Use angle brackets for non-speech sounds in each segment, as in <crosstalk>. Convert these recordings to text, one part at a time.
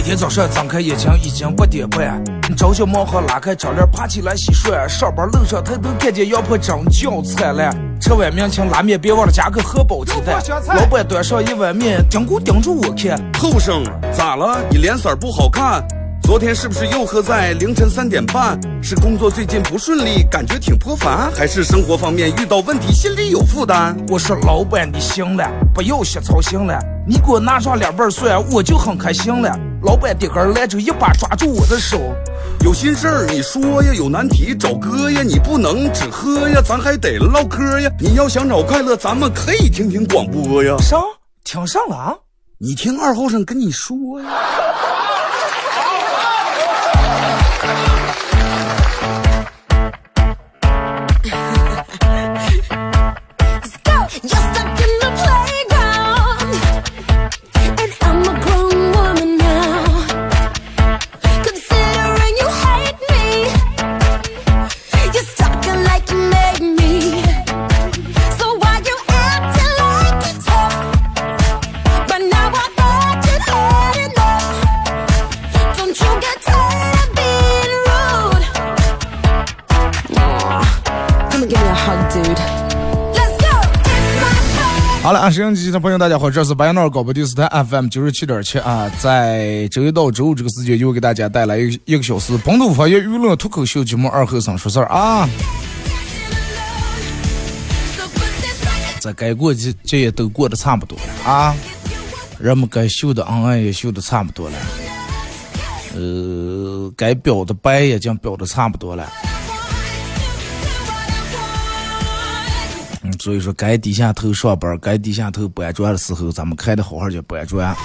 每天早上睁开眼睛已经八点半，朝小猫和拉开窗帘爬起来洗漱，上班路上抬头看见羊婆真叫灿烂。吃碗面请拉面别忘了加个荷包鸡蛋。老板端上一碗面，盯咕盯住我看。后生咋了？你脸色不好看。昨天是不是又喝在凌晨三点半？是工作最近不顺利，感觉挺颇烦，还是生活方面遇到问题，心里有负担？我说老板你行了，不要瞎操心了，你给我拿上两瓣蒜，我就很开心了。老板的根来就，一把抓住我的手，有心事儿你说呀，有难题找哥呀，你不能只喝呀，咱还得唠嗑呀。你要想找快乐，咱们可以听听广播呀。上听上了啊？你听二后生跟你说呀。好了，啊，收音机的朋友，大家好，这是白闹广播电视台 FM 九十七点七啊，在周一到周五这个时间，又给大家带来一一个小时本土方言娱乐脱口秀节目《二和尚说事儿》啊。这该过节这也都过得差不多了啊，人们该秀的恩爱也秀的差不多了，呃，该表的白也经表的差不多了。所以说，该低下头上班，该低下头搬砖的时候，咱们开的好好就搬砖，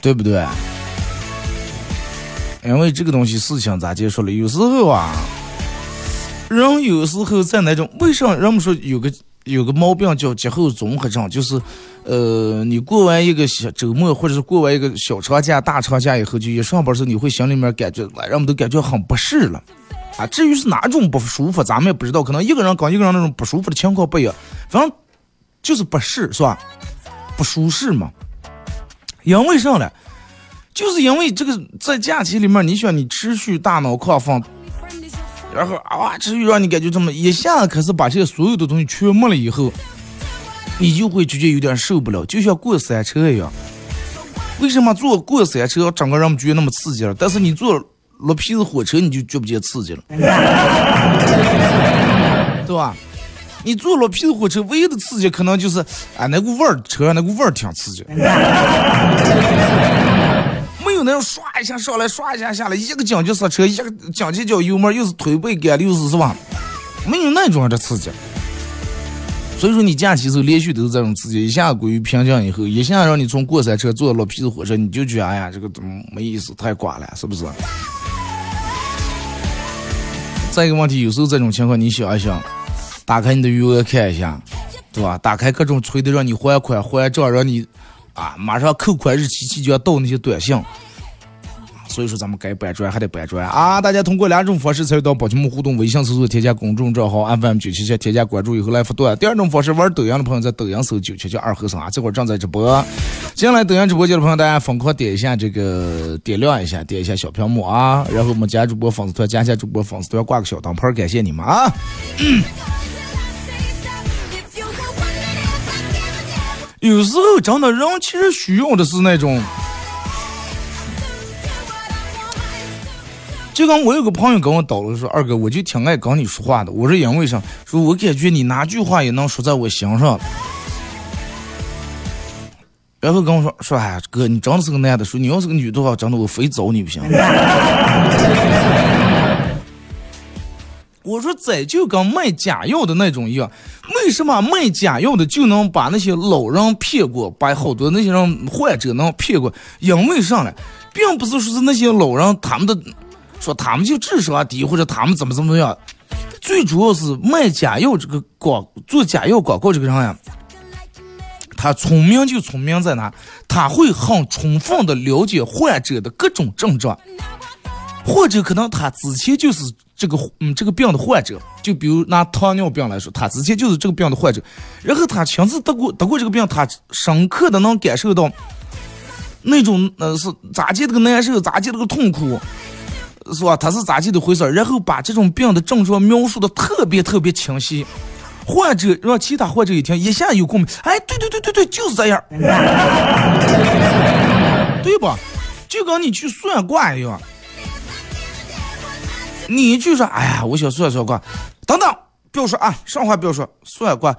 对不对？因为这个东西事情咋结束了？有时候啊，人有时候在那种，为啥人们说有个有个毛病叫节后综合症？就是，呃，你过完一个小周末，或者是过完一个小长假、大长假以后，就一上班时候，你会心里面感觉，人们都感觉很不适了。啊，至于是哪种不舒服，咱们也不知道。可能一个人跟一个人那种不舒服的情况不一样，反正就是不适，是吧？不舒适嘛。因为啥呢？就是因为这个在假期里面，你想你持续大脑亢奋，然后啊，持续让你感觉这么一下，可是把这些所有的东西全没了以后，你就会直接有点受不了，就像过山车一样。为什么坐过山车整个人觉得那么刺激了？但是你坐。绿皮子火车你就觉不觉刺激了，<laughs> 对吧？你坐绿皮子火车唯一的刺激可能就是啊那股味儿，车上那股味儿挺刺激。<laughs> 没有那种唰一下上来，唰一下下来，一个紧急刹车，一个紧急脚油门，又是推背感，又是是吧？没有那种的刺激。所以说你假期时候连续都是这种刺激，一下归于平静以后，一下让你从过山车坐到老皮子火车，你就觉得哎呀这个怎么没意思，太寡了，是不是？再一个问题，有时候这种情况，你想一想，打开你的余额看一下，对吧？打开各种催的让你还款还账，让你啊马上扣款日期即将到那些短信。所以说咱们该搬砖还得搬砖啊！大家通过两种方式参与到宝节目互动：微信搜索添加公众账号 FM 九七七，添加关注以后来互动；第二种方式，玩抖音的朋友在抖音搜九七七二和尚啊，这会儿正在直播。进来抖音直播间的朋友，大家疯狂点一下这个点亮一下，点一下小屏幕啊！然后我们加主播粉丝团，加一下主播粉丝团，挂个小灯牌，感谢你们啊！有时候真的人其实需要的是那种。就刚我有个朋友跟我叨了说，二哥，我就挺爱跟你说话的。我说因为啥？说我感觉你哪句话也能说在我心上。然后跟我说说，哎，哥，你真的是个男的，说你要是个女的话，真的我非找你不行。<laughs> 我说这就跟卖假药的那种一样，为什么卖假药的就能把那些老人骗过，把好多那些人患者能骗过？因为啥呢？并不是说是那些老人他们的。说他们就智商低，或者他们怎么怎么样，最主要是卖假药这个广做假药广告这个人呀，他聪明就聪明在哪，他会很充分的了解患者的各种症状，或者可能他之前就是这个嗯这个病的患者，就比如拿糖尿病来说，他之前就是这个病的患者，然后他亲自得过得过这个病，他深刻的能感受到。那种呃是咋地的个难受，咋地的个痛苦，是吧？他是咋地的回事然后把这种病的症状描述的特别特别清晰，患者让其他患者一听，一下有共鸣。哎，对对对对对，就是这样，<laughs> 对吧？就跟你去算卦一样，你就说，哎呀，我想算算卦，等等，不要说啊，上话不要说，算卦。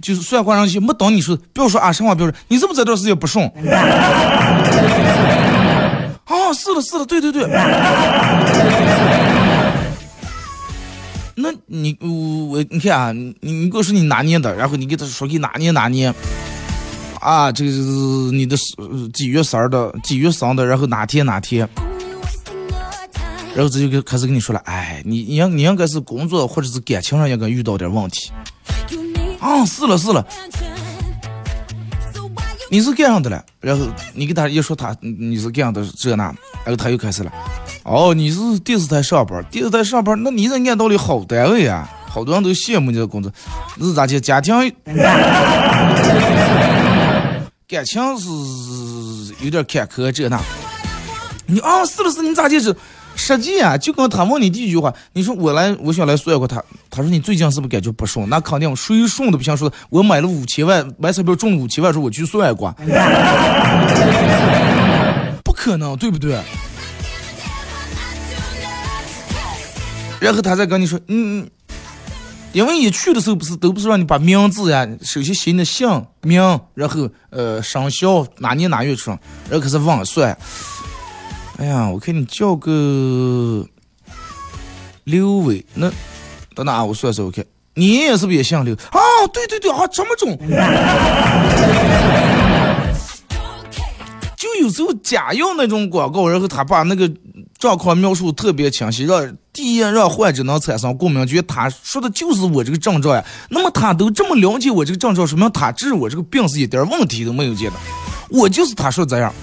就是算卦上去没等你说，不要说啊，上话不要说，你是不是这段时间不顺？啊，是的，是的，对对对。那你我我你看啊，你你给我说你哪年的，然后你给他说给哪年哪年，啊，这个是你的几月生的，几月生的，然后哪天哪天，然后这就开始跟你说了，哎，你你应你应该是工作或者是感情上应该遇到点问题。啊，是了是了，你是干啥的了？然后你给他一说，他你是干啥的这那，然后他又开始了。哦，你是电视台上班，电视台上班，那你这按道理好单位啊，好多人都羡慕你的工作。是咋的？家庭感情是有点坎坷这那。你啊，是不是，你咋的是？实际啊，就跟他问你第一句话，你说我来，我想来算一卦他。他说你最近是不是感觉不顺？那肯定，谁顺都不想说。我买了五千万，买彩票中五千万，说我去算一卦，不可能，对不对？然后他再跟你说，嗯，因为一去的时候不是都不是让你把名字呀，首先写你的姓名，然后呃生肖哪年哪月出生，然后开始问算。哎呀，我看你叫个刘伟，那等等啊，我算算，我看你爷爷是不是也姓刘？啊，对对对啊，这么种，就有时候假用那种广告，然后他把那个状况描述特别清晰，让第一让患者能产生共鸣，觉得他说的就是我这个症状呀。那么他都这么了解我这个症状，说明他治我这个病是一点问题都没有见的，我就是他说这样。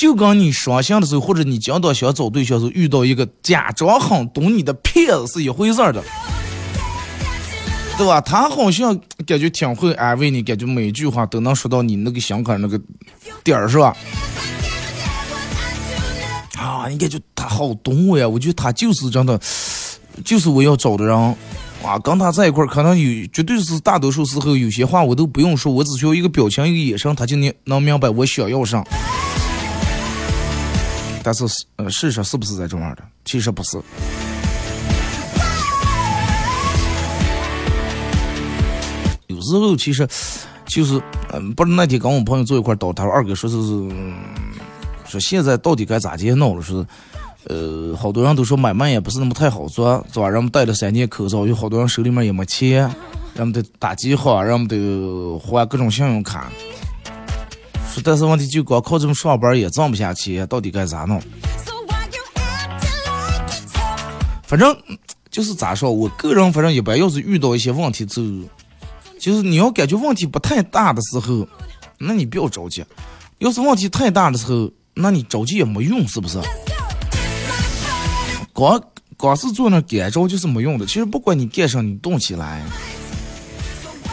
就跟你双向的时候，或者你讲到想找对象时候遇到一个假装很懂你的骗子是一回事儿的，对吧？他好像感觉挺会安慰你，感觉每句话都能说到你那个心坎那个点儿，是吧？啊，你感觉他好懂我呀？我觉得他就是真的，就是我要找的人啊。跟他在一块儿，可能有绝对是大多数时候有些话我都不用说，我只需要一个表情，一个眼神，他就能能明白我想要啥。但是，呃，事实是不是在这样的？其实不是。有时候其实就是，嗯，不是那天跟我朋友坐一块儿，他说二哥说是，说现在到底该咋接闹了？说，呃，好多人都说买卖也不是那么太好做，是吧？人们戴了三年口罩，有好多人手里面也没钱，人们得打记号，人们得还各种信用卡。说，但是问题就光靠这么上班也挣不下去，到底该咋弄？反正就是咋说，我个人反正一般要是遇到一些问题，之后就是你要感觉问题不太大的时候，那你不要着急；要是问题太大的时候，那你着急也没用，是不是？光光是坐那干着就是没用的。其实不管你干啥，你动起来。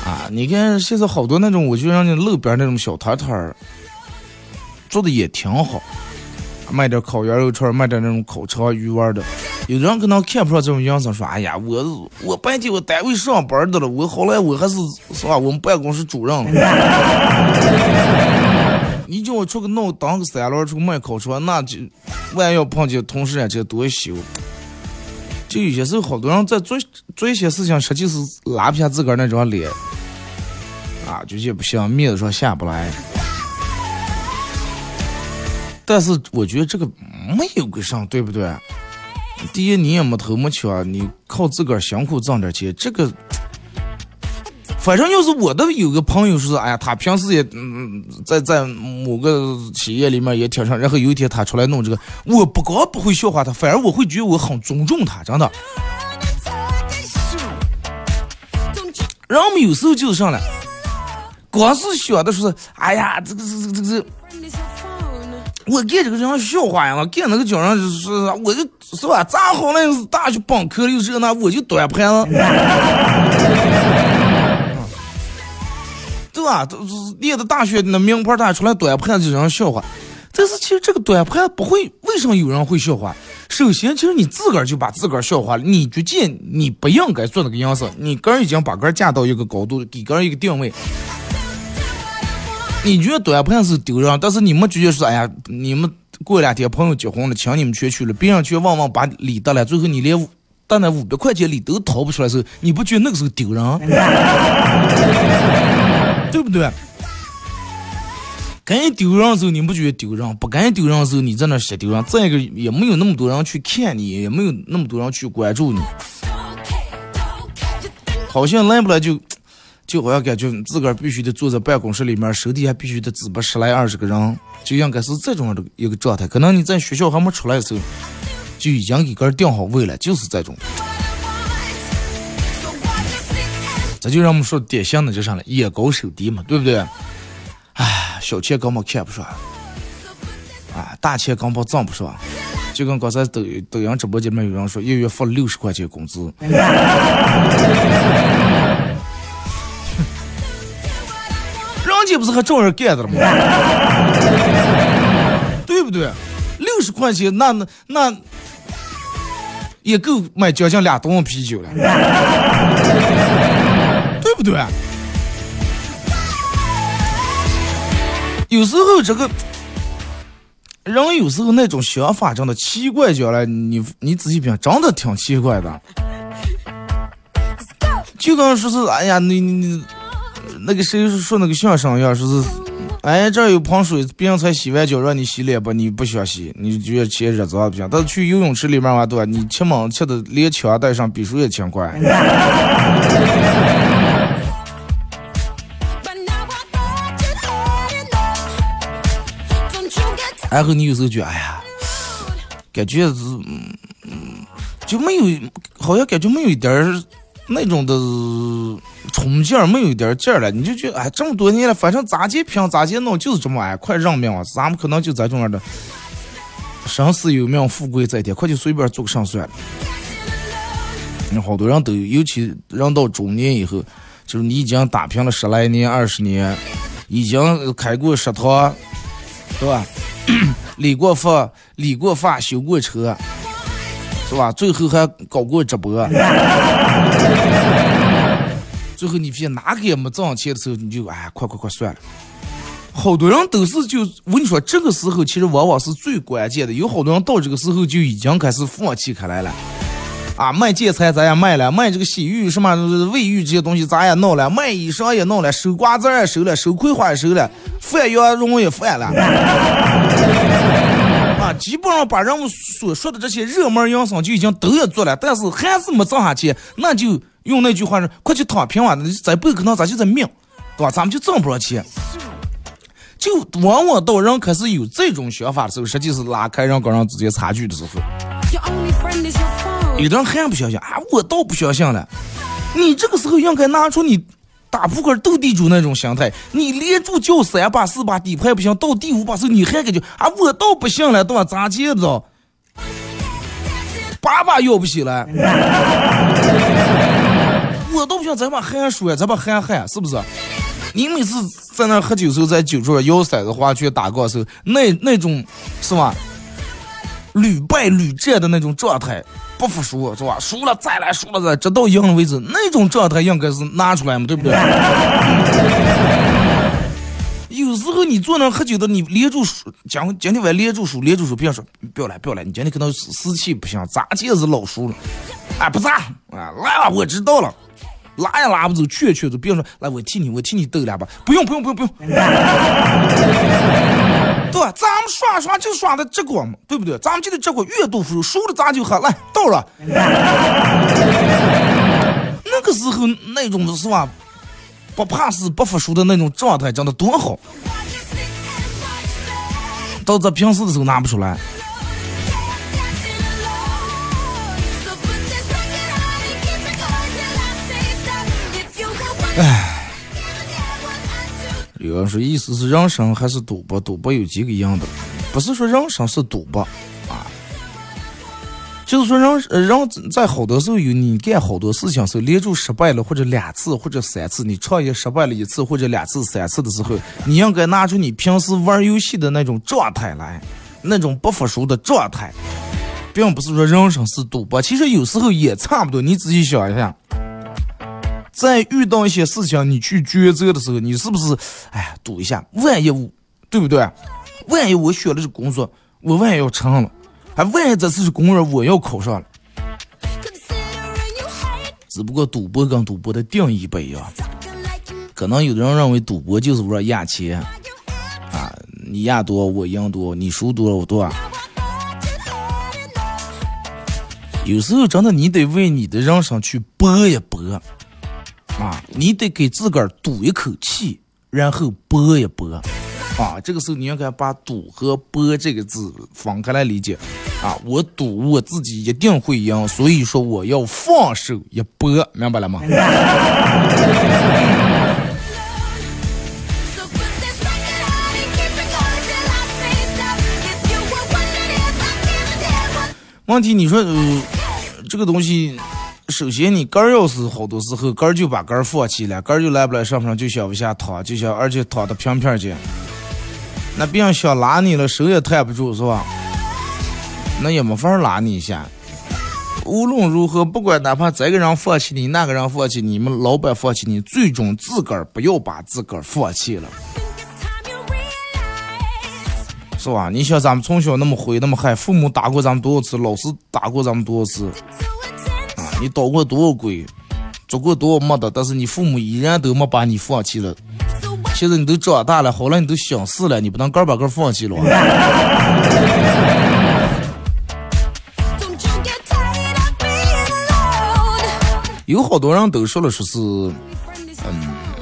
啊，你看现在好多那种，我就让那路边那种小摊摊儿做的也挺好，卖点烤羊肉串，卖点那种烤肠、鱼丸的。有人可能看不上这种样子，说：“哎呀，我我白天我单位上班的了，我后来我还是是吧？我们办公室主任了。<laughs> 你叫我出去弄当个三轮出去卖烤肠，那就万一要碰见同事啊，这多羞。就有些时候，好多人在做做一些事情，实际是拉不下自个儿那张脸。啊，就也不行，面子上下不来。但是我觉得这个没有个啥，对不对？第一，你也没头没脚，你靠自个儿辛苦挣点钱，这个，反正要是我的有个朋友说，哎呀，他平时也嗯，在在某个企业里面也挺上，然后有一天他出来弄这个，我不光不会笑话他，反而我会觉得我很尊重他，真的。人们有时候就是上来。光是想的说，哎呀，这个这个这个这，我干这个像笑话呀！我干那个叫人就是，我就是吧，咋好那是大学本科又这那，我就端盘子，对吧？都念的大学那名牌大出来短判就让人笑话。但是其实这个短判不会，为什么有人会笑话？首先，其实你自个儿就把自个儿笑话了。你觉得你不应该做那个样子，你个人已经把个人架到一个高度，给个人一个定位。你觉得短判是丢人，但是你们觉得说，哎呀，你们过两天朋友结婚了，请你们全去了，别人却往往把礼得了，最后你连得那五百块钱礼都掏不出来时候，你不觉得那个时候丢人？<laughs> 对不对？该丢人的时候你不觉得丢人，不该丢人的时候你在那瞎丢人。再一个也没有那么多人去看你，也没有那么多人去关注你，好像来不来就就好像感觉自个儿必须得坐在办公室里面，手底下必须得支把十来二十个人，就应该是这种的一个状态。可能你在学校还没出来的时候，就已经给个人定好位了，就是这种。这就让我们说典型的就上了眼高手低嘛，对不对？唉，小钱根本看不上，啊，大钱根本挣不上。就跟刚才抖抖音直播间里面有人说，一月发六十块钱工资，<laughs> 人家不是还照样干的了吗？对不对？六十块钱，那那那也够买将近俩桶啤酒了，对？有时候这个人有时候那种想法真的奇怪极了，你你仔细品，真的挺奇怪的。就刚说是，哎呀，你你那个谁说那个相声一样，说是，哎，这有盆水，别人才洗完脚让你洗脸吧，你不想洗，你觉得嫌热脏不行。但是去游泳池里面玩对吧？你吃猛吃的连枪带上，比输也轻快。<laughs> 然后你有时候觉，哎呀，感觉是，嗯，就没有，好像感觉没有一点那种的冲劲儿，没有一点劲儿了。你就觉得，哎，这么多年了，反正咋地拼咋地弄，就是这么哎，快认命啊！咱们可能就在这种样的，生死有命，富贵在天，快就随便做个上算了。那好多人都，尤其人到中年以后，就是你已经打拼了十来年、二十年，已经开过食堂，对吧？<coughs> 理过发，理过发，修过车，是吧？最后还搞过直播。<laughs> 最后你发现哪个也没挣钱的时候，你就哎，快快快算了。好多人都是就我跟你说，这个时候其实往往是最关键的。有好多人到这个时候就已经开始放弃开来了。啊，卖建材咱也卖了，卖这个洗浴什么卫浴这些东西咱也弄了，卖衣裳也弄了，收瓜子也收了，收葵花也收了，翻羊绒也翻了。<laughs> 啊，基本上把人们所说的这些热门营生就已经都也做了，但是还是没挣下钱，那就用那句话说，快去躺平吧，咱不可能咱就这命，对吧？咱们就挣不着钱。就往往到人开始有这种想法的时候，实际是拉开人跟人之间差距的时候。有的人还不相信啊，我倒不相信了。你这个时候应该拿出你打扑克斗地主那种心态，你连住叫三把四把底牌不行，到第五把时候你还感觉啊，我倒不信了，对吧？咋接着？八把要不起来，我倒不想咱把还输呀，再把还害，是不是？你每次在那喝酒时候，在酒桌上摇骰子、花圈、打的时候，那那种是吧？屡败屡战的那种状态。不服输是吧？输了再来，输了再，直到赢了为止。那种状态应该是拿出来嘛，对不对？<laughs> 有时候你坐那喝酒的，你连住输，讲今天晚连住输，连住输，别说不要来，不要来，你今天可能士气不行，咋也是老输了。哎，不咋啊，来吧，我知道了，拉也拉不走，劝劝走，别说来，我替你，我替你斗两把，不用，不用，不用，不用。对，咱们耍耍就耍的这个嘛，对不对？咱们就得这个越多输，输了咱就喝，来到了。<laughs> 那个时候那种的是吧，不怕死不服输的那种状态，真的多好。到这平时的时候拿不出来。哎。有人说，意思是人生还是赌博？赌博有几个样的，不是说人生是赌博啊。就是说，人人在好多时候有你干好多事情时候，连住失败了或者两次或者三次，你创业失败了一次或者两次三次的时候，你应该拿出你平时玩游戏的那种状态来，那种不服输的状态，并不是说人生是赌博，其实有时候也差不多。你仔细想一下，在遇到一些事情你去抉择的时候，你是不是哎呀赌一下，万一我，对不对？万一我选的是工作，我万一要成了。还万一这次是公务员，我要考上了。只不过赌博跟赌博的定义不一样，可能有的人认为赌博就是玩压钱，啊，你压多我赢多，你输多我多。有时候真的你得为你的人生去搏一搏，啊，你得给自个儿赌一口气，然后搏一搏。啊，这个时候你应该把“赌”和“搏”这个字分开来理解。啊，我赌我自己一定会赢，所以说我要放手一搏，明白了吗？<laughs> 问题你说，呃，这个东西，首先你杆要是好多时候杆就把杆儿放弃了，杆儿就来不来上不上，就想往下躺，就想而且躺的平平的。那别人想拉你了，手也抬不住，是吧？那也没法拉你一下。无论如何，不管哪怕这个人放弃你，那个人放弃你你们老板放弃你，最终自个儿不要把自个儿放弃了，是吧？你像咱们从小那么灰那么嗨，父母打过咱们多少次，老师打过咱们多少次，你捣过多少鬼，做过多少梦的，但是你父母依然都没把你放弃了。现在你都长大了，好了，你都想事了，你不能个把个放弃了。有好多人都说了，说是，嗯，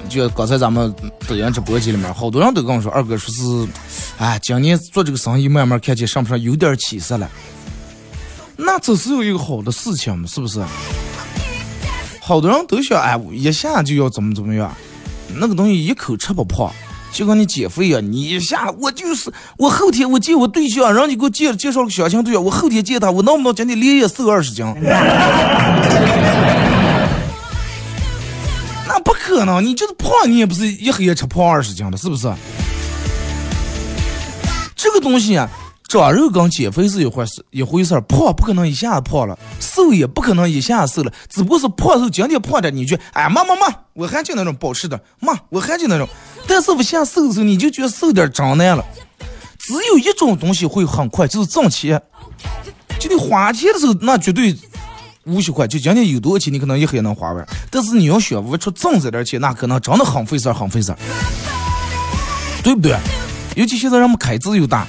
就刚才咱们抖音直播间里面，好多人都跟我说，二哥说是，哎，今年做这个生意慢慢看见上不上有点起色了。那这是有一个好的事情，是不是？好多人都想，哎，我一下就要怎么怎么样。那个东西一口吃不胖，就跟你减肥呀，你一下我就是我后天我见我对象，人家给我介介绍个相亲对象，我后天见他，我能不能今天连夜瘦二十斤？那不可能，你就是胖，你也不是一黑夜吃胖二十斤的，是不是？这个东西啊。长肉跟减肥是一回事，一回事儿。胖不可能一下子胖了，瘦也不可能一下子瘦了。只不过是胖瘦，今天胖点，你就哎妈妈妈，我还就那种保持的，妈我还就那种。但是不下瘦的时候，你就觉得瘦点长难了。只有一种东西会很快，就是挣钱。就你花钱的时候，那绝对无锡快。就今天有多少钱，你可能一黑能花完。但是你要学不出挣这点钱，那可能真的很费事儿，很费事儿，对不对？尤其现在人们开支又大。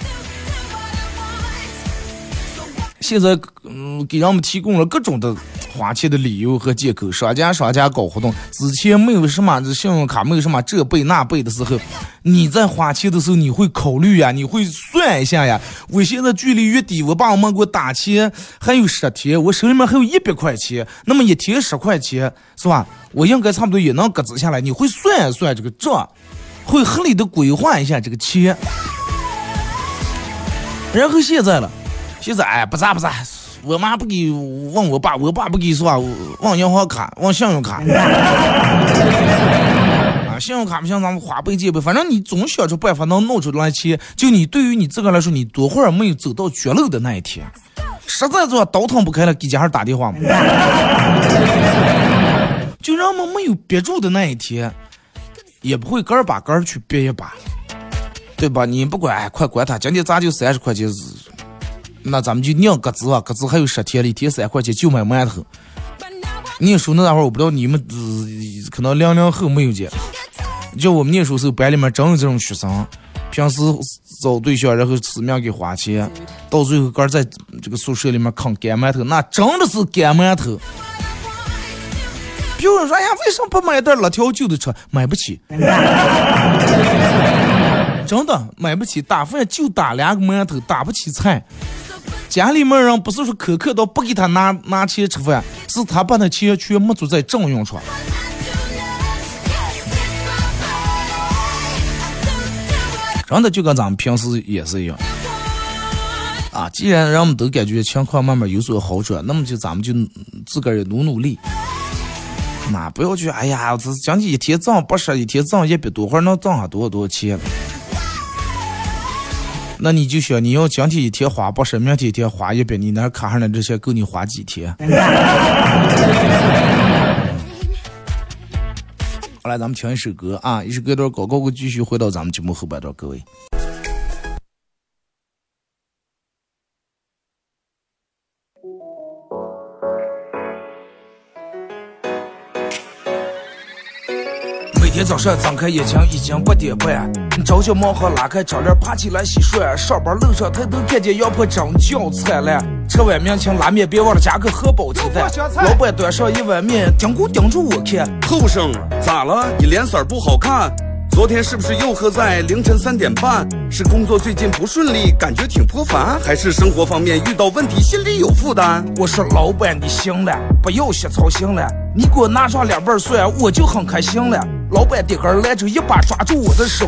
现在，嗯，给人们提供了各种的花钱的理由和借口。商家商家搞活动，之前没有什么信用卡，没有什么这倍那倍的时候，你在花钱的时候，你会考虑呀，你会算一下呀。我现在距离月底，我爸我妈给我打钱还有十天，我手里面还有一百块钱，那么一天十块钱，是吧？我应该差不多也能搁置下来。你会算一算这个账，会合理的规划一下这个钱。然后现在了。现在哎，不咋不咋，我妈不给问我爸，我爸不给说，问银行卡，问信用卡。<laughs> 啊，信用卡不像咱们花呗借呗，反正你总想出办法能弄出来钱。就你对于你自个来说，你多会儿没有走到绝路的那一天，实在做倒腾不开了，给家人打电话嘛。<laughs> 就人们没有憋住的那一天，也不会个儿把个儿去憋一把，对吧？你不管，快管他，今天咋就三十块钱？那咱们就酿鸽子啊，鸽子还有十天了，一天三块钱就买馒头。念书那会儿，我不知道你们可能零零后没有见。就我们念书时候，班里面真有这种学生，平时找对象，然后死命给花钱，到最后个在这个宿舍里面啃干馒头，那真的是干馒头。有人说：“哎呀，为什么不买袋辣条就的吃？买不起。<laughs> 真的买不起，打饭就打两个馒头，打不起菜。家里面人不是说苛刻到不给他拿拿钱吃饭，是他把那钱全没足在正用处。真的就跟咱们平时也是一样。啊，既然人们都感觉情况慢慢有所好转，那么就咱们就自个儿努努力。那不要去，哎呀，这将近一天挣八十，一天挣一百多，会能挣上多少多少钱？那你就想，你要今天一天花八十，明天一天花一百，你那卡上的这些够你花几天？<laughs> 好来，咱们听一首歌啊，一首歌段广告，我继续回到咱们节目后半段，各位。早上睁开眼睛已经八点半，着急忙慌拉开窗帘爬起来洗涮。上班路上抬头看见羊婆真叫灿烂，吃碗面请拉面别忘了加个荷包鸡蛋。老板端上一碗面，盯咕盯住我看。后生咋了？你脸色不好看。昨天是不是又喝在凌晨三点半？是工作最近不顺利，感觉挺颇烦，还是生活方面遇到问题，心里有负担？我说老板你行了，不要瞎操心了，你给我拿上两瓣蒜，我就很开心了。老板的根来就，一把抓住我的手，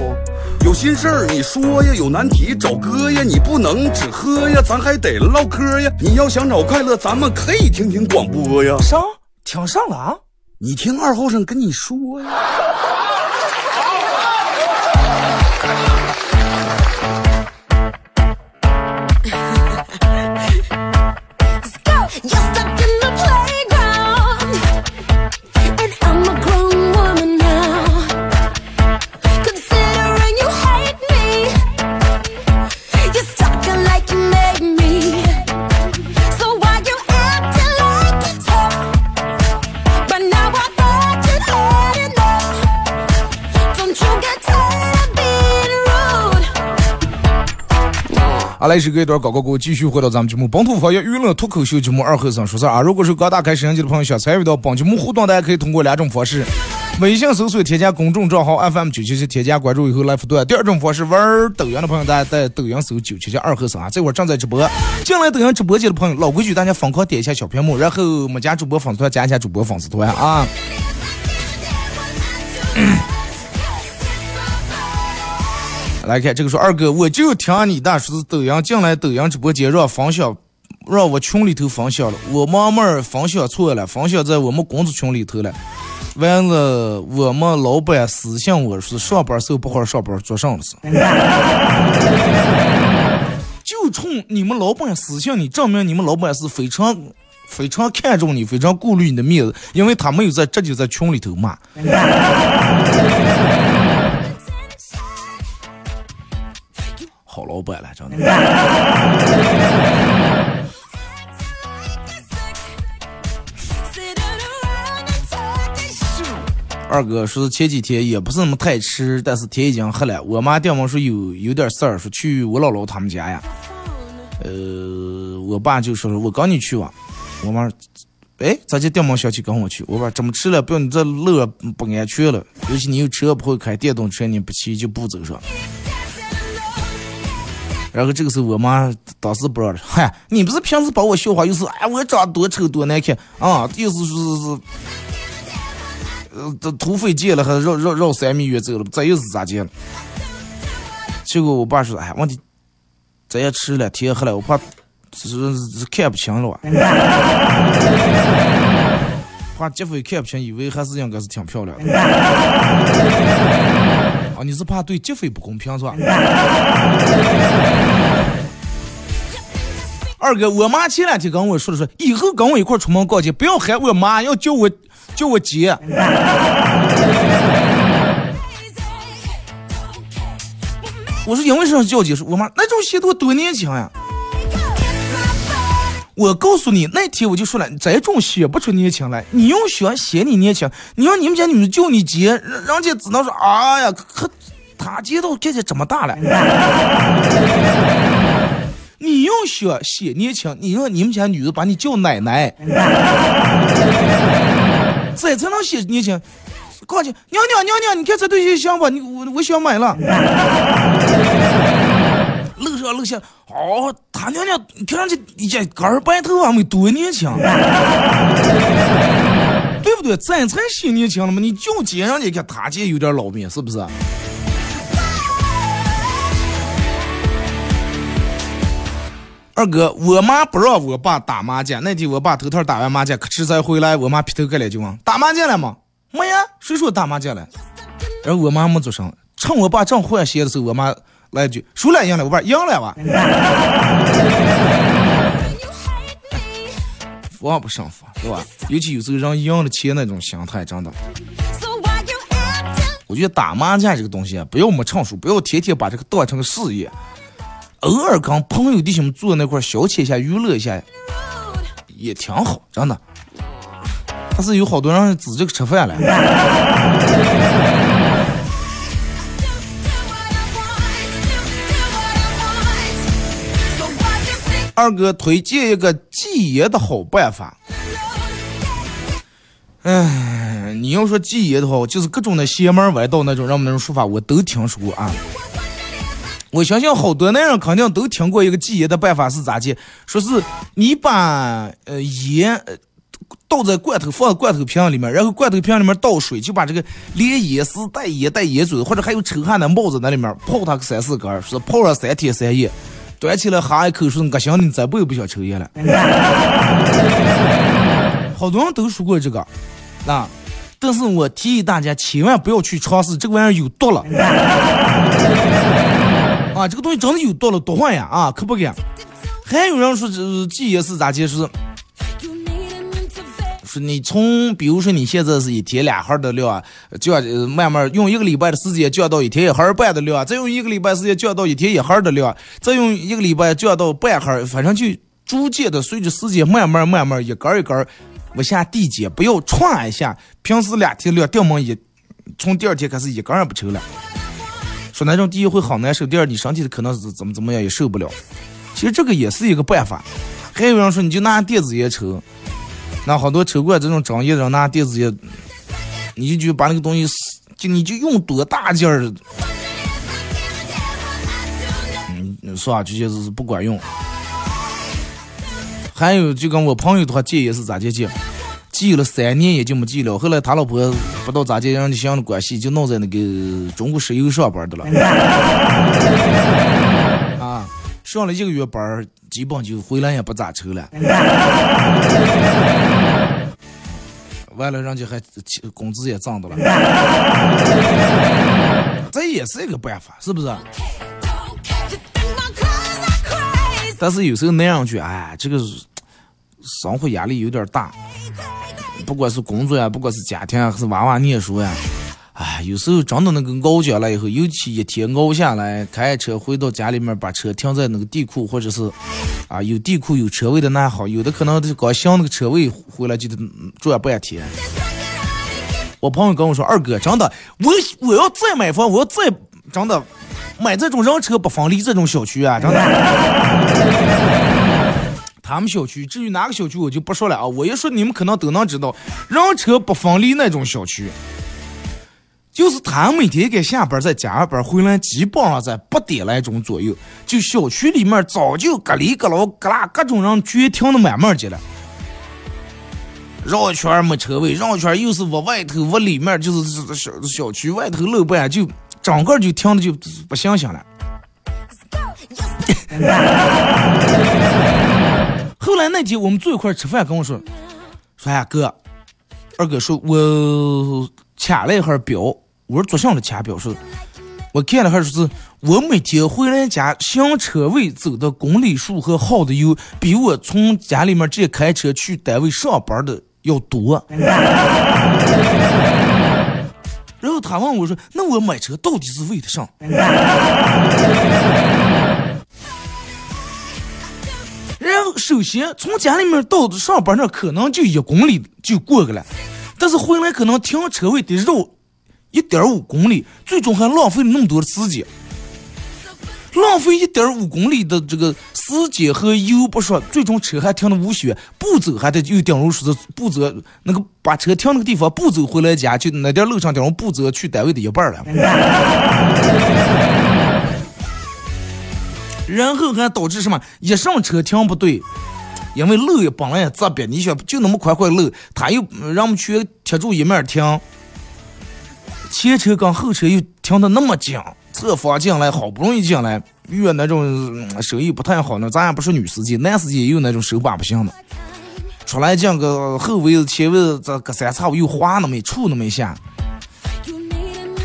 有心事儿你说呀，有难题找哥呀，你不能只喝呀，咱还得唠嗑呀。你要想找快乐，咱们可以听听广播呀。上听上了啊？你听二后生跟你说呀。好来，是隔一段广告过后，继续回到咱们节目本土方言娱乐脱口秀节目二后生说事啊。如果是刚打开摄像机的朋友，想参与到本节目互动，大家可以通过两种方式：微信搜索添加公众账号 FM 九七七，添加关注以后来互动；第二种方式，玩抖音的朋友，大家在抖音搜九七七二后生啊，这会儿正在直播。进来抖音直播间的朋友，老规矩，大家疯狂点一下小屏幕，然后我们家主播粉丝团加一下主播粉丝团啊。来看这个说二哥，我就听你大说是抖音进来抖音直播间让分享，让我群里头分享了，我妈妈儿分享错了，分享在我们工作群里头了。完了，我们老板私信我说上班时候不好好上班，做啥了是？就冲你们老板私信你，证明你们老板是非常非常看重你，非常顾虑你的面子，因为他没有在直接在群里头骂。老板了，真的。<laughs> 二哥说是前几天也不是那么太迟，但是天已经黑了。我妈电话说有有点事儿，说去我姥姥他们家呀。呃，我爸就说了我跟你去吧。我妈，哎，咋就电话响起跟我去？我爸怎么吃了，不要你这路不安全了，尤其你有车不会开，电动车你不骑就不走上。然后这个时候，我妈当时不让了，<laughs> 嗨，你不是平时把我笑话，又是哎我长多丑多难看啊，又是说是是，呃，这土匪见了还绕绕绕三米远走了，这又是咋见了？结果我爸说，哎，问题咱也吃了，天黑了，我怕是是看不清了哇，<laughs> 怕劫匪看不清，以为还是应该是挺漂亮的。啊，你是怕对劫匪不公平是吧？<laughs> 二哥，我妈前两天跟我说的说，以后跟我一块出门逛街，不要喊我妈，要叫我叫我姐。<laughs> 我说因为啥叫姐？说我妈那种鞋多多年轻呀。我告诉你，那天我就说了，这种写不出年轻来。你用血写你年轻，你让你们家女的叫你姐，人家只能说，哎呀，可他姐都姐姐这么大了。你用血写年轻，你让你们家女的把你叫奶奶，这才能写年轻。过去，娘娘娘娘，你看这对象行不？你我我想买了。路上路下，哦，他娘娘你看上去一家根白头发没多年轻，<laughs> 对不对？咱才显年轻了嘛，你就姐让你看他姐有点老面，是不是？二哥，我妈不让我爸打麻将。那天我爸头套打完麻将，可吃才回来，我妈劈头盖脸就问：打麻将了吗？没呀，谁说打麻将了？然后我妈没做声。趁我爸正换鞋的时候，我妈来一句：输了赢了，我爸赢了吧？防不胜防，对吧？尤其有时候人赢了钱那种心态，真的。我觉得打麻将这个东西啊，不要没成熟，不要天天把这个当成个事业。偶尔跟朋友弟兄们坐那块消遣一下、娱乐一下，也挺好，真的。但是有好多人指这个吃饭了。二哥推荐一个戒烟的好办法。哎，你要说戒烟的话，就是各种的邪门歪道那种，让我们那种说法我都听说过啊。我相信好多男人肯定都听过一个戒烟的办法是咋戒，说是你把呃烟倒在罐头，放在罐头瓶里面，然后罐头瓶里面倒水，就把这个连烟丝带烟带烟嘴或者还有抽汗的帽子那里面泡它个三四根，说泡上三天三夜。端起来哈一口，说：“我想你再不也不想抽烟了。<laughs> ”好多人都说过这个，那，但是我提议大家千万不要去尝试，这个玩意儿有毒了。<laughs> 啊，这个东西真的有毒了，毒坏呀！啊，可不敢。还有人说这戒烟是咋解释？说你从，比如说你现在是一天两盒的量，降慢慢用一个礼拜的时间降到一天一盒半的量，再用一个礼拜时间降到一天一盒的量，再用一个礼拜降到半盒，反正就逐渐的随着时间慢慢慢慢一根一根往下递减，不要歘一下，平时两天量掉毛一，从第二天开始一根也不抽了。说那种第一会好难受，第二你身体可能是怎么怎么样也受不了。其实这个也是一个办法。还有人说你就拿电子烟抽。那好多车管这种专业的拿电子烟，你就就把那个东西，就你就用多大劲儿，嗯，是吧？这些是不管用。还有就跟我朋友的话戒也是咋戒戒，戒了三年也就没戒了。后来他老婆不知道咋戒，让你想的关系就弄在那个中国石油上班的了。<laughs> 啊，上了一个月班儿基本就回来也不咋抽了，<laughs> 完了人家还工资也涨的了，这也是一个办法，是不是？但是有时候那样去，哎，这个生活压力有点大，不管是工作呀，不管是家庭还是娃娃念书呀。哎，有时候真的那个熬下来以后，尤其一天熬下来，开车回到家里面，把车停在那个地库或者是啊有地库有车位的那好，有的可能就刚想那个车位回来就得转半天。我朋友跟我说，二哥，真的，我我要再买房，我要再真的买这种人车不分离这种小区啊，真的。<laughs> 他们小区至于哪个小区我就不说了啊，我一说你们可能都能知道，人车不分离那种小区。就是他每天该下班在加班回来，基本上在八点来钟左右，就小区里面早就隔里隔老隔啦各种人全停的满满的了，绕圈没车位，绕圈又是往外头往里面，就是小小区外头楼半就整个就停的就不行行了。<laughs> 后来那天我们坐一块吃饭，跟我说说呀哥，二哥说我掐了一下表。我说做啥的钱表示，我看了还是是，我每天回来家行车位走的公里数和耗的油，比我从家里面直接开车去单位上班的要多。<laughs> 然后他问我说：“那我买车到底是为的啥？” <laughs> 然后首先从家里面到上班那可能就一公里就过去了，但是回来可能停车位得绕。一点五公里，最终还浪费了那么多的时间，浪费一点五公里的这个时间和油不说，最终车还停的无血，不走还得又顶如说是不走那个把车停那个地方不走回来家，就那点路上顶如不走去单位的一半了，<laughs> 然后还导致什么？一上车停不对，因为路也本来也窄边，你想就那么宽块路，他又让我们去贴住一面停。前车跟后车又停的那么近，侧方进来，好不容易进来，遇那种手艺不太好的，咱也不是女司机，男司机也有那种手把不行的。出来讲个后位子、前位子，这隔三差五又滑那么一触那么一下，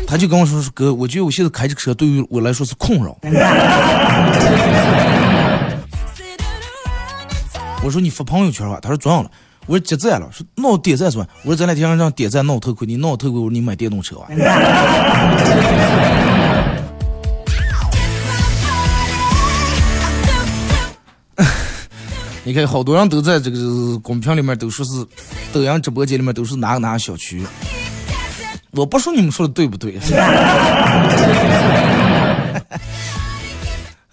他就跟我说说哥，我觉得我现在开这个车对于我来说是困扰。<laughs> 我说你发朋友圈吧，他说装了。我说接赞了，说那我点赞是吧？我说咱俩天上让点赞，那我头盔，你那我头盔，我说你买电动车吧。<laughs> 你看，好多人都在这个公屏里面都说是抖音直播间里面都是哪个哪个小区。我不说你们说的对不对？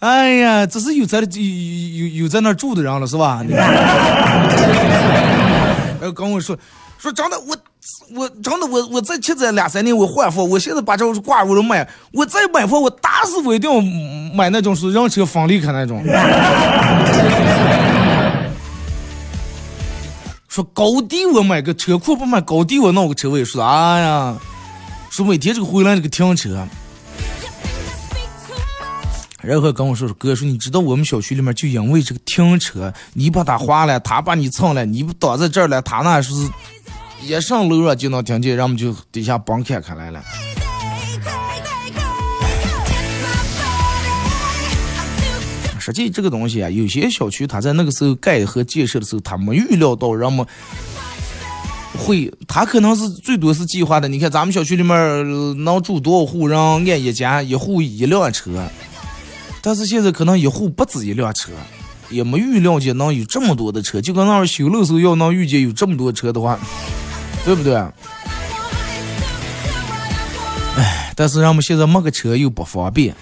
哎呀，这是有在有有有在那住的人了是吧？后 <laughs> 跟我说说真的，我我真的我我再吃这两三年我换房，我现在把这挂屋了卖，我再买房我打死我一定要买那种是人车分离开那种。<laughs> 说高低我买个车库不买高低我弄个车位，说哎呀？说每天这个回来这个停车，然后跟我说说哥说你知道我们小区里面就因为这个停车，你把他划了，他把你蹭了，你不挡在这儿了，他那是一上楼啊就能听见，然后就底下帮看开来了。实际这个东西啊，有些小区它在那个时候盖和建设的时候，他没预料到人们会，他可能是最多是计划的。你看咱们小区里面能住多少户人，按一家一户一辆车，但是现在可能一户不止一辆车，也没预料见能有这么多的车。就跟那儿修路时候要能遇见有这么多车的话，对不对？哎，但是人们现在没个车又不方便。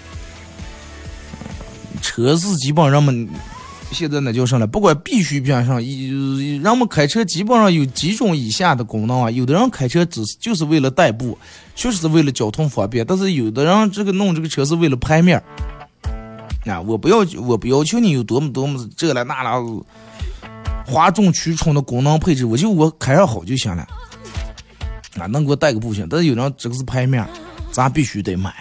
车是基本上们现在那叫什么？不管必需品上，人们开车基本上有几种以下的功能啊。有的人开车只是就是为了代步，确实是为了交通方便。但是有的人这个弄这个车是为了拍面啊，我不要我不要求你有多么多么这了那了，哗众取宠的功能配置，我就我开上好就行了。啊，能给我带个不行，但是有人这个是牌面，咱必须得买。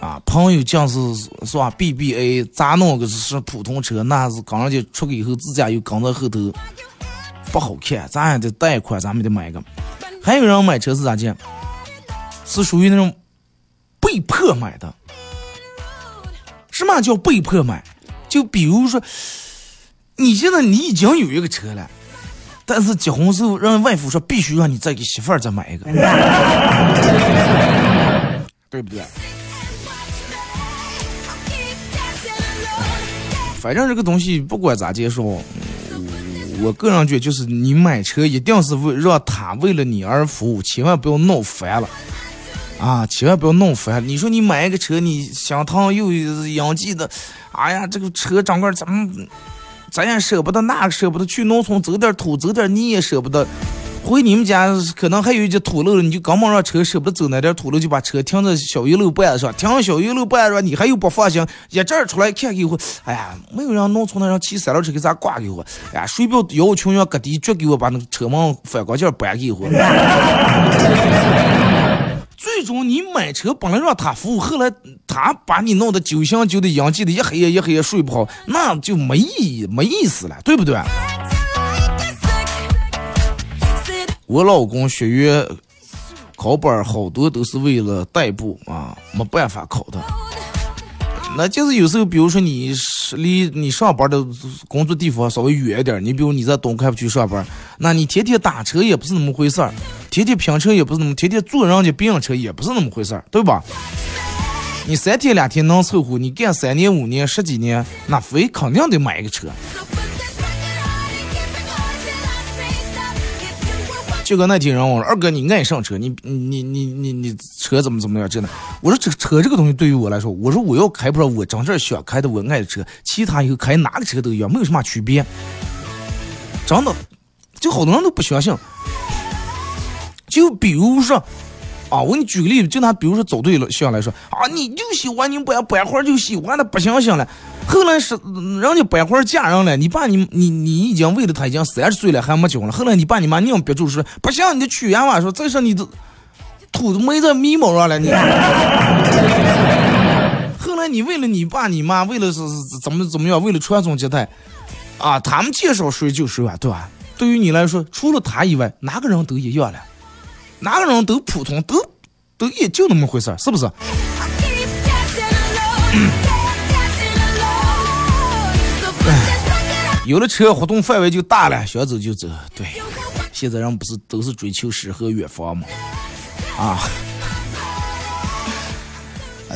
啊，朋友讲是是吧？BBA 咱弄个是普通车，那是刚人家出去以后自驾游跟在后头，不好看。咱也得贷款，咱们得买个。还有人买车是咋讲？是属于那种被迫买的。什么叫被迫买？就比如说，你现在你已经有一个车了，但是结婚时候让外父说必须让你再给媳妇儿再买一个，<laughs> 对不对？反正这个东西不管咋介绍，我个人觉就是你买车一定是为让他为了你而服务，千万不要弄烦了啊！千万不要弄烦。你说你买一个车，你想趟又养鸡的，哎呀，这个车整个咱们咱也舍不得，那个舍不得去农村走点土走点泥也舍不得。回你们家可能还有一些土路，你就刚忙让车舍不得走那点土路，就把车停在小鱼路半上。停小鱼路半上，你还有不放心，一阵出来看给我，哎呀，没有让农村的人骑三轮车给咱挂给我，哎呀，谁不要要求要搁地脚给我把那个车门反光镜搬给我。最终你买车本来让他服务，后来他把你弄得酒香酒的养鸡的一黑夜一黑夜睡不好，那就没意义没意思了，对不对？我老公学院考班好多都是为了代步啊，没办法考的。那就是有时候，比如说你离你上班的工作地方稍微远一点，你比如你在东开区上班，那你天天打车也不是那么回事儿，天天拼车也不是那么，天天坐人家别人车也不是那么回事儿，对吧？你三天两天能凑合，你干三年五年十几年，那非肯定得买个车。就跟那天人我说二哥你爱上车，你你你你你车怎么怎么样？真的，我说这个车这个东西对于我来说，我说我要开不上我真正想开的我爱的车，其他以后开哪个车都一样，没有什么区别。真的，就好多人都不相信。就比如说，啊，我给你举个例子，就拿比如说走对了象来说，啊，你就喜欢你不要摆会儿就喜欢的不相信了。后来是人家摆会儿嫁人了，你爸你你你已经为了他已经三十岁了还没结婚了。后来你爸你妈硬憋住说不行，你得娶俺娃说再说你都土都没在眉毛上了，你。<laughs> 后来你为了你爸你妈，为了是怎么怎么样，为了传宗接代，啊，他们介绍谁就谁啊，对吧？对于你来说，除了他以外，哪个人都一样了，哪个人都普通，都都也就那么回事儿，是不是？有了车，活动范围就大了，想走就走。对，现在人不是都是追求诗和远方吗？啊！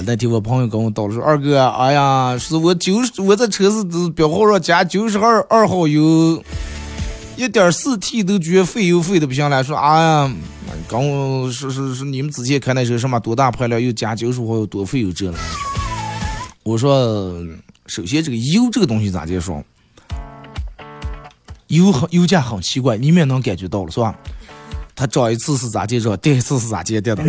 那天我朋友跟我叨说：“二哥，哎呀，是我九十，我在车子标号上加九十二二号油，一点四 T 都觉得费油费的不行了。说，哎呀，跟我说是是你们之前开那车什么多大排量，又加九十号又多费油这了。我说，首先这个油这个东西咋介说？油很油价很奇怪，你们也能感觉到了是吧？它涨一次是咋介绍，跌一次是咋介跌的？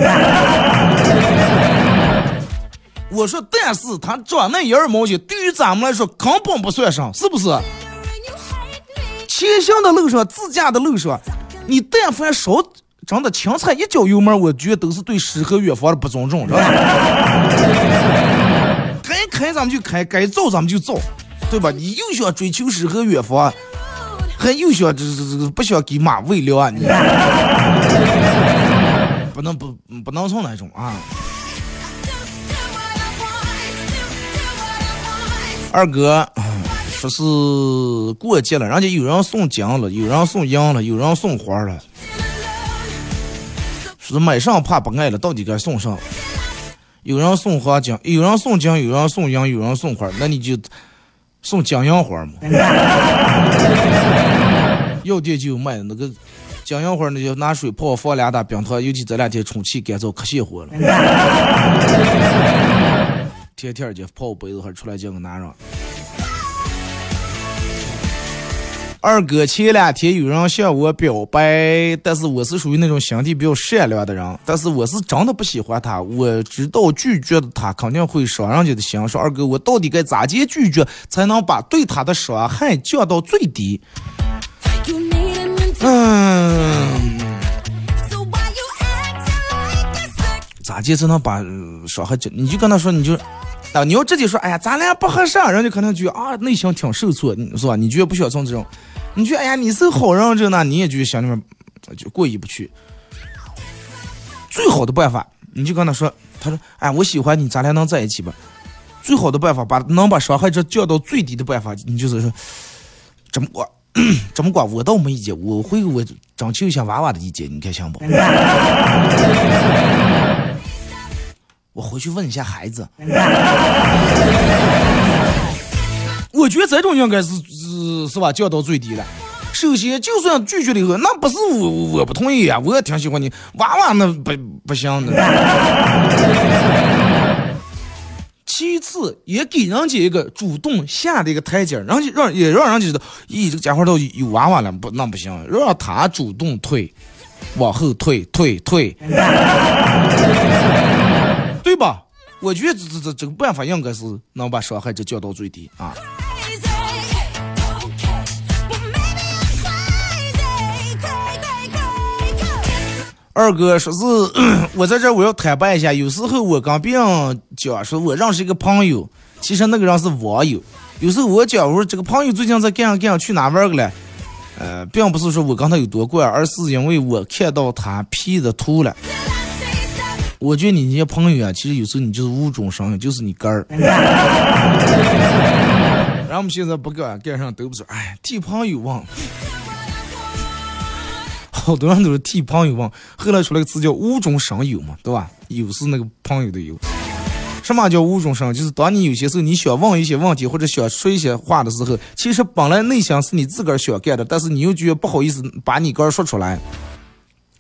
我说，但是它涨那一二毛钱，对于咱们来说根本不算啥是不是？前行的路上，自驾的路上，你但凡少真的轻踩一脚油门，我觉得都是对诗和远方的不尊重，是吧？<laughs> 该开咱们就开，该造咱们就造，对吧？你又想追求诗和远方，还又想这这这不想给马喂料啊？你 <laughs> 不能不不能从那种啊。二哥说是过节了，人家有人送金了，有人送银了，有人送花了。说是买上怕不爱了，到底该送上？有人送花金，有人送金，有人送银，有人送花，那你就送金银花嘛。药店就有卖的那个金银花，那就拿水泡，放两打冰糖，尤其这两天空气干燥，可泄火了。<laughs> 天天就泡杯子，还出来叫个男人。二哥前两天有人向我表白，但是我是属于那种心地比较善良的人，但是我是真的不喜欢他，我知道拒绝的他肯定会伤人家的心。说二哥，我到底该咋接拒绝，才能把对他的伤害降到最低？嗯。咋接才能把伤害降？你就跟他说，你就，啊，你要直接说，哎呀，咱俩不合适，人家可能觉得啊，内心挺受挫，是吧？你觉不需要从这种，你觉得哎呀，你是好人，这那你也觉得心里面就过意不去。最好的办法，你就跟他说，他说，哎，我喜欢你，咱俩能在一起吧？最好的办法，把能把伤害值降到最低的办法，你就是说，这么管，这么管，我倒没意见，我会我征求一下娃娃的意见，你看行不？我回去问一下孩子。我觉得这种应该是是是吧，降到最低了。首先，就算拒绝了以后，那不是我我不同意啊，我也挺喜欢你。娃娃那不不行的。<laughs> 其次，也给人家一个主动下的一个台阶，人家让也让人家知道，咦，这个家伙都有娃娃了，不那不行，让他主动退，往后退退退。对吧？我觉得这这这这个办法应该是能把伤害值降到最低啊。二哥说是 <clears throat> 我在这我要坦白一下，有时候我跟别人讲说我认识一个朋友，其实那个人是网友。有时候我讲我说这个朋友最近在干啥干啥，去哪玩去了？呃，并不是说我跟他有多怪，而是因为我看到他 P 的图了。我觉得你那些朋友啊，其实有时候你就是无中生有，就是你根儿。<laughs> 然后我们现在不干，干上都不是，哎，替朋友忘。好多人都是替朋友问，后来出来个词叫无中生有嘛，对吧？有是那个朋友的有。什么叫无中生？就是当你有些时候你想问一些问题或者想说一些话的时候，其实本来内心是你自个儿想干的，但是你又觉得不好意思把你个儿说出来。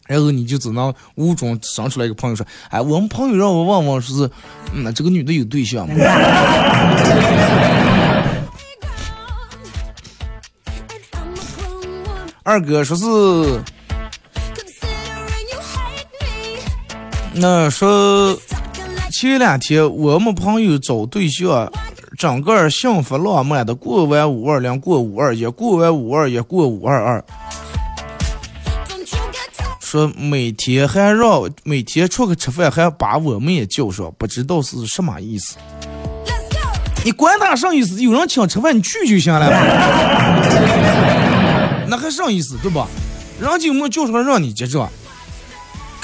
然后你就只能无中生出来一个朋友说：“哎，我们朋友让我问问，说是，那这个女的有对象吗？” <laughs> 二哥说是，那说前两天我们朋友找对象，整个幸福浪漫的过完五二零，过五二一，过完五二一，过五二二。说每天还让每天出去吃饭还把我们也叫上，不知道是什么意思。你管他啥意思，有人请吃饭你去就行了。<laughs> 那还啥意思对吧？人家有没叫出来让你结账？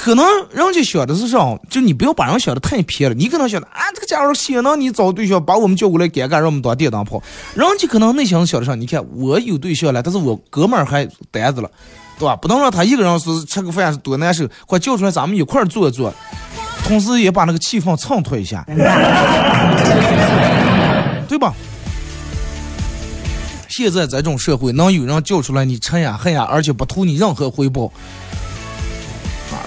可能人家想的是啥？就你不要把人想的太偏了。你可能想的啊，这个家伙显能你找对象把我们叫过来尴尬，让我们当电灯泡。人家可能内心想的啥？你看我有对象了，但是我哥们儿还单着了，对吧？不能让他一个人是吃个饭是多难受，快叫出来咱们一块儿坐坐，同时也把那个气氛衬托一下，<laughs> 对吧？现在这种社会，能有人叫出来你吃呀喝呀，而且不图你任何回报。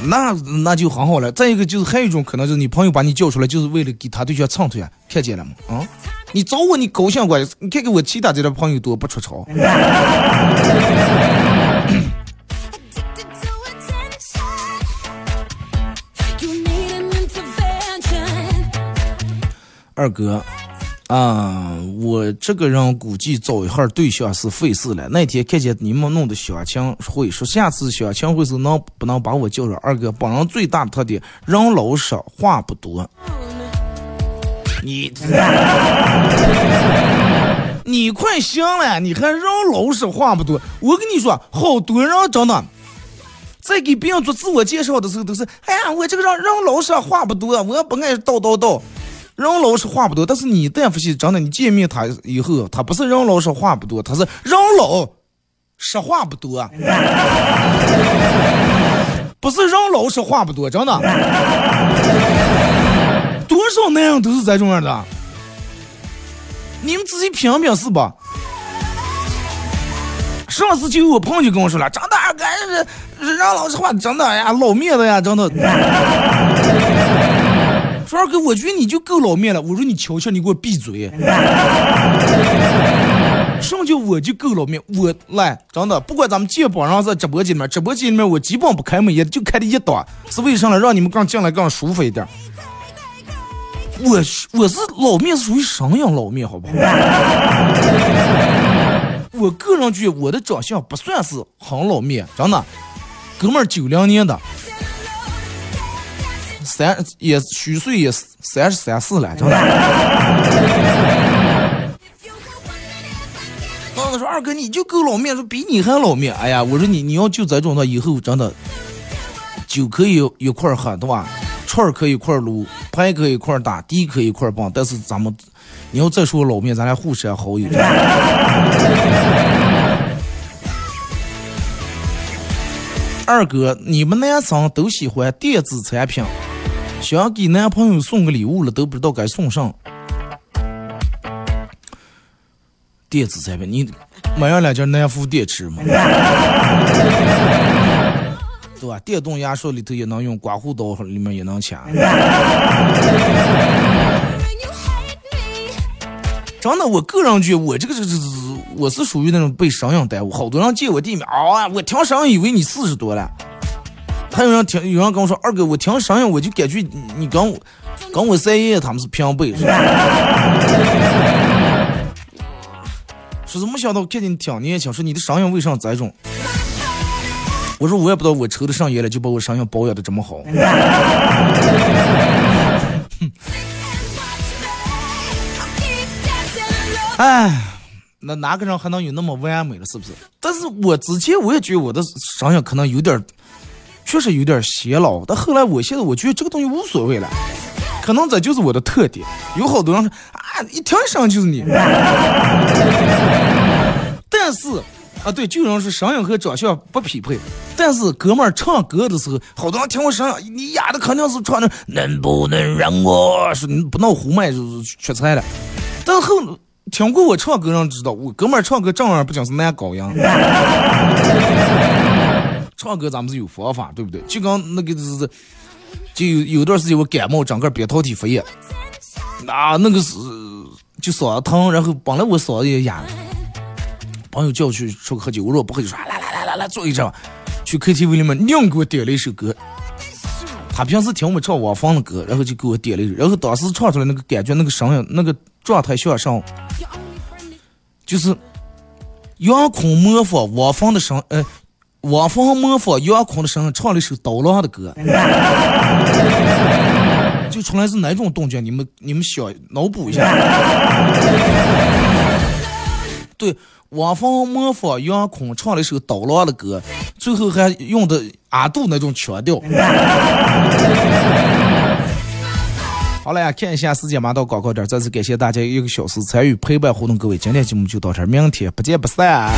那那就很好了。再一个就是还有一种可能，就是你朋友把你叫出来，就是为了给他对象蹭呀，看见了吗？啊，你找我你高兴过，你看看我其他这点朋友多不出丑。<laughs> 二哥。啊，我这个人估计找一下对象是费事了。那天看见你们弄的相亲会，说下次相亲会是能不能把我叫上？二哥，本人最大的特点，人老实，话不多。你，你快行了，你还人老实话不多？我跟你说，好多人真的，在给别人做自我介绍的时候都是，哎呀，我这个人人老实话不多，我不爱叨叨叨。人老实话不多，但是你但夫是真的，你见面他以后，他不是人老实话不多，他是人老实话不多，<laughs> 不是人老实话不多，真的。多少男人都是这种样的，你们自己品品是吧？上次就有我朋友就跟我说了，真的，俺是人老实话，真的呀，老面子呀，真的。说二哥，我觉得你就够老面了。我说你瞧瞧，你给我闭嘴。<laughs> 什么叫我就够老面？我来，真的，不管咱们见榜上在直播间里面，直播间里面我基本不开门，也就开的一档，是为啥呢？让你们刚进来更舒服一点。我我是老面，是属于什么样老面？好不好？<laughs> 我个人觉得我的长相不算是很老面，真的，哥们儿九零年的。三也虚岁也三十三四了，真的。<laughs> 刚子说二哥你就够老面，说比你还老面。哎呀，我说你你要就这种的，以后真的酒可以一块喝，对吧？串可以一块撸，牌可以一块打，地可以一块蹦。但是咱们你要再说老面，咱俩互删好友。<laughs> 二哥，你们男生都喜欢电子产品。想给男朋友送个礼物了，都不知道该送啥。电子产品，你买上两件南孚电池嘛？<laughs> 对吧？电动牙刷里头也能用，刮胡刀里面也能掐。真的，我个人觉得我这个是是是，我是属于那种被商业耽误。好多人见我店面啊，我听声音以为你四十多了。还有人听，有人跟我说：“二哥，我听声音，我就感觉你跟我跟我三爷爷他们是平辈。” <laughs> 说是没想到看见你挺年轻，说你的声音为啥这种？我说我也不知道我抽的上烟了，就把我声音保养的这么好。<laughs> 哎，那哪个人还能有那么完美了？是不是？但是我之前我也觉得我的声音可能有点。确实有点显老，但后来我现在我觉得这个东西无所谓了，可能这就是我的特点。有好多人说啊，一听声就是你。<laughs> 但是啊，对，就有人说声音和长相不匹配。但是哥们儿唱歌的时候，好多人听我声音，你丫的肯定是唱的能不能让我是不闹胡麦就是缺菜了。但后听过我唱歌人知道，我哥们儿唱歌正儿不讲是男高音。唱歌咱们是有方法，对不对？就刚那个是，就有有段时间我感冒，整个扁桃体发炎，啊，那个是就嗓子疼，然后本来我嗓子也哑，朋友叫我去出去喝酒，我说我不喝就说来来来来来坐一阵，去 KTV 里面硬给我点了一首歌，他平时听我们唱汪峰的歌，然后就给我点了一首，然后当时唱出来那个感觉，那个声音，那个状态像上，就是杨空模仿汪峰的声，呃。汪峰模仿杨坤的声音唱了一首刀郎的歌，<laughs> 就出来是哪种动静？你们你们想脑补一下。对，汪峰模仿杨坤唱了一首刀郎的歌，最后还用的阿杜那种腔调。<laughs> 好了呀，看一下时间，马到广告点，再次感谢大家一个小时参与陪伴互动，各位，今天节目就到这儿，明天不见不散。